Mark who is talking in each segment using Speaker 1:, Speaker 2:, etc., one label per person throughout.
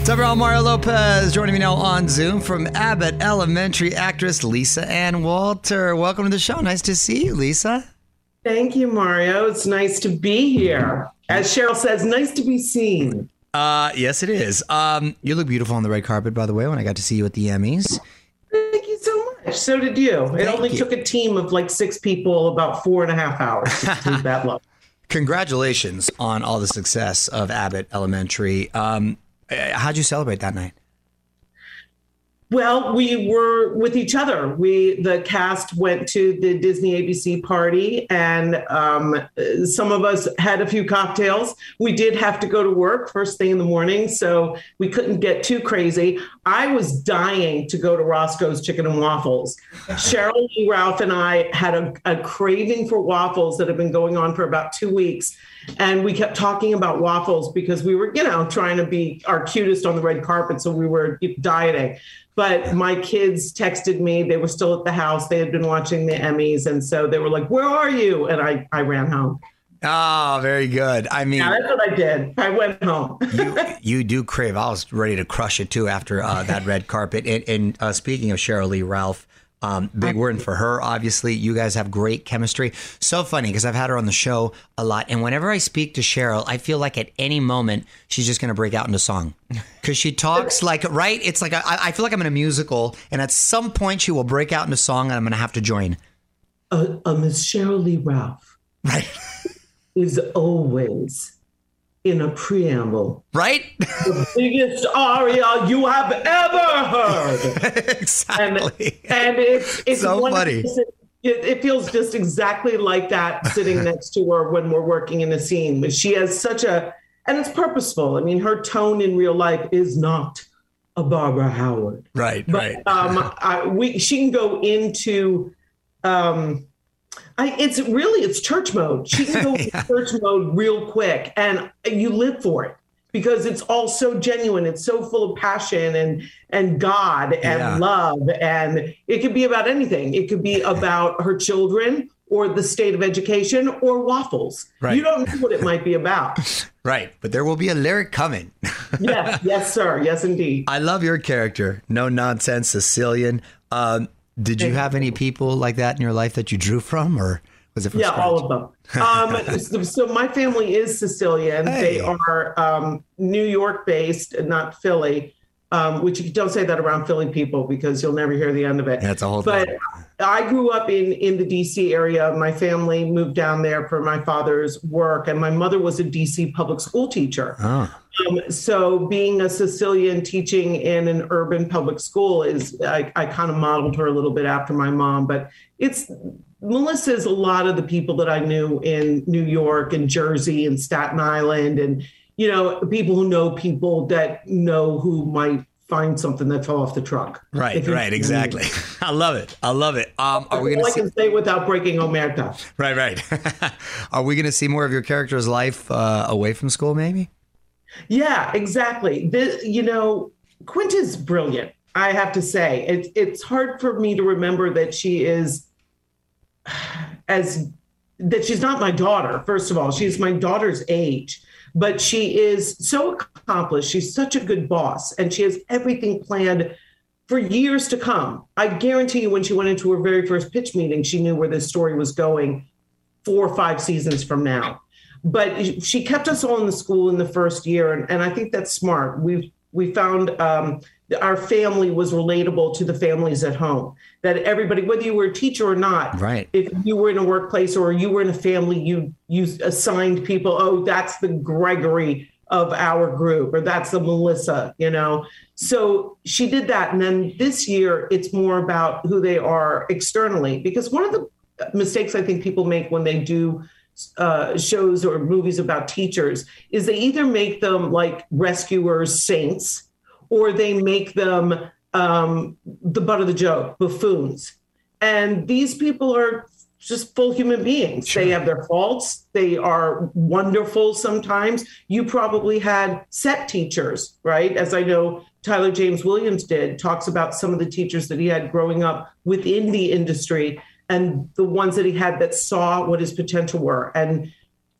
Speaker 1: What's up, everyone? Mario Lopez joining me now on Zoom from Abbott Elementary actress Lisa Ann Walter. Welcome to the show. Nice to see you, Lisa.
Speaker 2: Thank you, Mario. It's nice to be here. As Sheryl says, nice to be seen.
Speaker 1: Uh, yes, it is. Um, you look beautiful on the red carpet, by the way, when I got to see you at the Emmys.
Speaker 2: Thank you so much. So did you. It
Speaker 1: Thank
Speaker 2: only
Speaker 1: you.
Speaker 2: took a team of like six people about four and a half hours to complete that look.
Speaker 1: Congratulations on all the success of Abbott Elementary. Um, Uh, how'd you celebrate that night?
Speaker 2: Well, we were with each other. We the cast went to the Disney ABC party, and um, some of us had a few cocktails. We did have to go to work first thing in the morning, so we couldn't get too crazy. I was dying to go to Roscoe's Chicken and Waffles. Sheryl Ralph and I had a, a craving for waffles that had been going on for about two weeks. And we kept talking about waffles because we were, you know, trying to be our cutest on the red carpet. So we were dieting. But my kids texted me. They were still at the house. They had been watching the Emmys. And so they were like, Where are you? And I, I ran home.
Speaker 1: Oh, very good. I mean,
Speaker 2: Yeah, that's what I did. I went home.
Speaker 1: you, you do crave. I was ready to crush it too after uh, that red carpet. And, and uh, speaking of Sheryl Lee Ralph, um, big word for her. Obviously, you guys have great chemistry. So funny because I've had her on the show a lot, and whenever I speak to Sheryl, I feel like at any moment she's just going to break out into song because she talks like right. It's like I, I feel like I'm in a musical, and at some point she will break out into song, and I'm going to have to join.
Speaker 2: uh, uh, Miss Sheryl Lee Ralph
Speaker 1: Right,
Speaker 2: is always in a preamble.
Speaker 1: right,
Speaker 2: The biggest aria you have ever heard.
Speaker 1: exactly.
Speaker 2: and it's it's
Speaker 1: So funny.
Speaker 2: It, it feels just exactly like that sitting next to her when we're working in a scene. But she has such a, and it's purposeful. I mean, her tone in real life is not a Barbara Howard.
Speaker 1: right,
Speaker 2: But
Speaker 1: right.
Speaker 2: um, I, we she can go into, um, I, it's really it's church mode. She can go into church mode real quick, and you live for it because it's all so genuine. It's so full of passion and and God and
Speaker 1: Yeah.
Speaker 2: love, and it could be about anything. It could be about her children or the state of education or waffles.
Speaker 1: Right.
Speaker 2: You don't know what it might be about.
Speaker 1: Right, but there will be a lyric coming.
Speaker 2: yes, yes, sir. Yes, indeed.
Speaker 1: I love your character. No nonsense Sicilian. Um, did you have any people like that in your life that you drew from, or was it from
Speaker 2: yeah,
Speaker 1: scratch?
Speaker 2: all of them. Um, so, so my family is Sicilian.
Speaker 1: Hey.
Speaker 2: They are um, New York based, not Philly. Um, which you don't say that around Philly people because you'll never hear the end of it.
Speaker 1: That's a whole
Speaker 2: But
Speaker 1: thing.
Speaker 2: I grew up in in the DC area. My family moved down there for my father's work, and my mother was a DC public school teacher.
Speaker 1: Oh,
Speaker 2: Um, so being a Sicilian teaching in an urban public school is I, I kind of modeled her a little bit after my mom, but it's Melissa is a lot of the people that I knew in New York and Jersey and Staten Island and you know, people who know people that know who might find something that fell off the truck.
Speaker 1: Right, right, exactly. I love it. I love it. Um, are we going
Speaker 2: I
Speaker 1: to see?
Speaker 2: can say without breaking Omerta.
Speaker 1: Right, right. are we going to see more of your character's life uh, away from school? Maybe.
Speaker 2: Yeah, exactly. The, you know, Quinta's brilliant. I have to say, it's it's hard for me to remember that she is as that she's not my daughter. First of all, she's my daughter's age, but she is so accomplished. She's such a good boss, and she has everything planned for years to come. I guarantee you, when she went into her very first pitch meeting, she knew where this story was going four or five seasons from now. But she kept us all in the school in the first year, and, and I think that's smart. We we found um, our family was relatable to the families at home. That everybody, whether you were a teacher or not,
Speaker 1: Right.
Speaker 2: if you were in a workplace or you were in a family, you you assigned people. Oh, that's the Gregory of our group, or that's the Melissa. You know, so she did that, and then this year it's more about who they are externally. Because one of the mistakes I think people make when they do uh, shows or movies about teachers is they either make them like rescuers, saints, or they make them um, the butt of the joke, buffoons. And these people are just full human beings. They have their faults. They are wonderful sometimes. You probably had set teachers, right? As I know Tyler James Williams did, talks about some of the teachers that he had growing up within the industry and the ones that he had that saw what his potential were and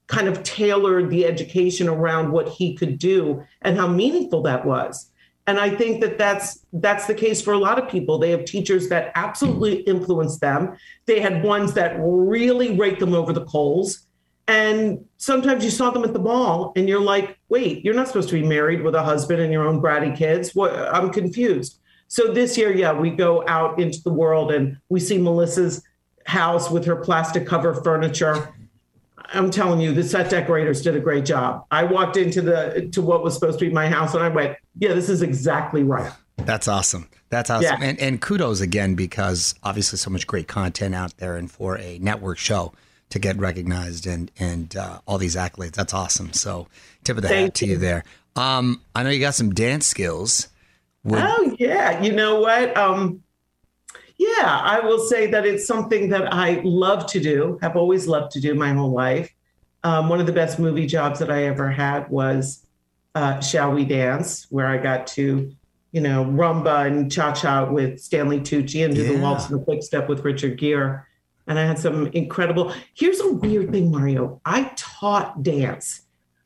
Speaker 2: kind of tailored the education around what he could do and how meaningful that was and i think that that's that's the case for a lot of people. They have teachers that absolutely influence them. They had ones that really rake them over the coals. And sometimes you saw them at the mall and you're like wait you're not supposed to be married with a husband and your own bratty kids. What i'm confused. So this year yeah we go out into the world and we see melissa's house with her plastic cover furniture. I'm telling you, the set decorators did a great job. I walked into the to what was supposed to be my house and I went, yeah, this is exactly right.
Speaker 1: That's awesome. That's awesome.
Speaker 2: Yeah.
Speaker 1: And, and kudos again because obviously so much great content out there, and for a network show to get recognized and and uh, all these accolades, that's awesome. So tip of the hat
Speaker 2: Thank
Speaker 1: to you there. Um, I know you got some dance skills. Would-
Speaker 2: Oh yeah, you know what? Um, yeah, I will say that it's something that I love to do. Have always loved to do my whole life. Um, one of the best movie jobs that I ever had was uh, "Shall We Dance," where I got to, you know, rumba and cha cha with Stanley Tucci and do the waltz and the quick step with Richard Gere. And I had some incredible. Here's a weird thing, Mario. I taught dance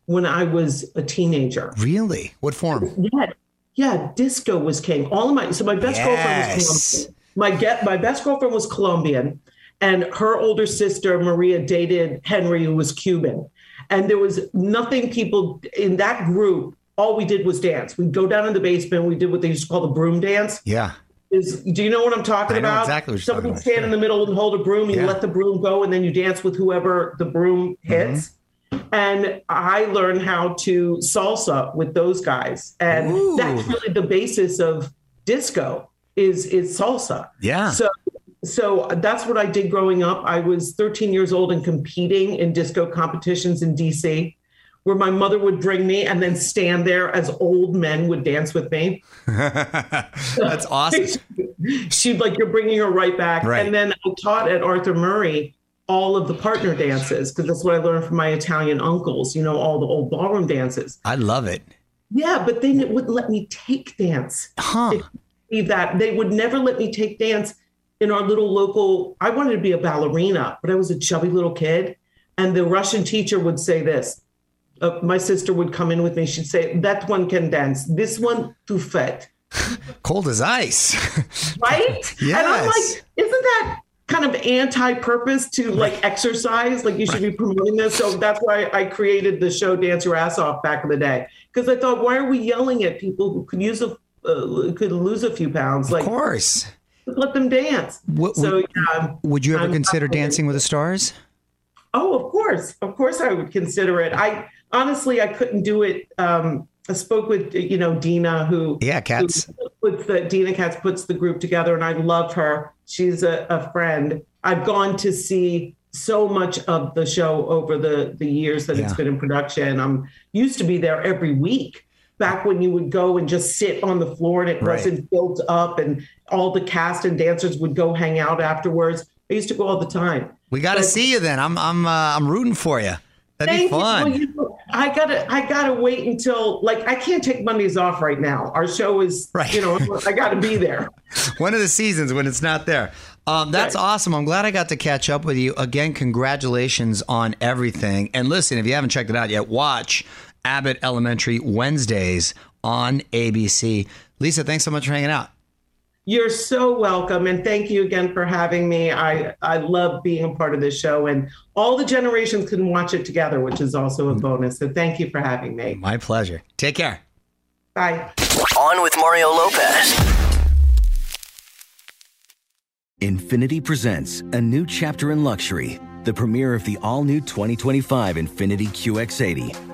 Speaker 2: when I was a teenager.
Speaker 1: Really? What form?
Speaker 2: Yeah, yeah, disco was king. All of my so my best girlfriend was
Speaker 1: Yes.
Speaker 2: Colombian. My get my best girlfriend was Colombian, and her older sister Maria dated Henry, who was Cuban. And there was nothing people in that group. All we did was dance. We'd go down in the basement. We did what they used to call the broom dance.
Speaker 1: Yeah.
Speaker 2: Is do you know what I'm talking about?
Speaker 1: exactly
Speaker 2: Someone would
Speaker 1: about,
Speaker 2: stand in the middle and hold a broom, and
Speaker 1: Yeah. Mm-hmm.
Speaker 2: you let the broom go, and then you dance with whoever the broom hits. And I learned how to salsa with those guys, and
Speaker 1: Ooh.
Speaker 2: that's really the basis of disco is is salsa.
Speaker 1: Yeah.
Speaker 2: So so that's what I did growing up. I was 13 years old and competing in disco competitions in DC, where my mother would bring me and then stand there as old men would dance with me.
Speaker 1: That's awesome.
Speaker 2: She'd like, you're bringing her right back.
Speaker 1: Right.
Speaker 2: And then I taught at Arthur Murray all of the partner dances because that's what I learned from my Italian uncles, you know, all the old ballroom dances.
Speaker 1: I love it.
Speaker 2: Yeah, but they wouldn't let me take dance.
Speaker 1: Huh.
Speaker 2: Believe that they would never let me take dance in our little local. I wanted to be a ballerina, but I was a chubby little kid, and the Russian teacher would say this. Uh, my sister would come in with me. She'd say, "That one can dance. This one too fat."
Speaker 1: Cold as ice.
Speaker 2: right? And I'm like, isn't that kind of anti-purpose to like exercise? Like you should be promoting this. So that's why I created the show Dance Your Ass Off back in the day. Because I thought, why are we yelling at people who could use a uh, could lose a few pounds? Like, of
Speaker 1: course.
Speaker 2: let them dance.
Speaker 1: What-
Speaker 2: so
Speaker 1: would-
Speaker 2: yeah.
Speaker 1: Would you ever
Speaker 2: I'm-
Speaker 1: consider Dancing with the Stars?
Speaker 2: Oh, of course, of course, I would consider it. I honestly, I couldn't do it. Um, I spoke with you know Deena, who
Speaker 1: Yeah, cats.
Speaker 2: who puts the Deena Katz puts the group together, and I love her. She's a, a friend. I've gone to see so much of the show over the the years that yeah. it's been in production. I'm used to be there every week. Back when you would go and just sit on the floor and it right. wasn't built up, and all the cast and dancers would go hang out afterwards. I used to go all the time.
Speaker 1: We got to see you then. I'm I'm uh, I'm rooting for you. That'd be fun.
Speaker 2: You. Well, you I gotta I gotta wait until like I can't take Mondays off right now. Our show is right. you know I gotta be there.
Speaker 1: One of the seasons when it's not there. Um, that's right. awesome. I'm glad I got to catch up with you again. Congratulations on everything. And listen, if you haven't checked it out yet, watch Abbott Elementary Wednesdays on ABC. Lisa, thanks so much for hanging out.
Speaker 2: You're so welcome. And thank you again for having me. I, I love being a part of this show, and all the generations can watch it together, which is also a bonus. So thank you for having me.
Speaker 1: My pleasure. Take care.
Speaker 2: Bye.
Speaker 3: On with Mario Lopez.
Speaker 4: Infiniti presents a new chapter in luxury, the premiere of the all new 2025 Infiniti QX80,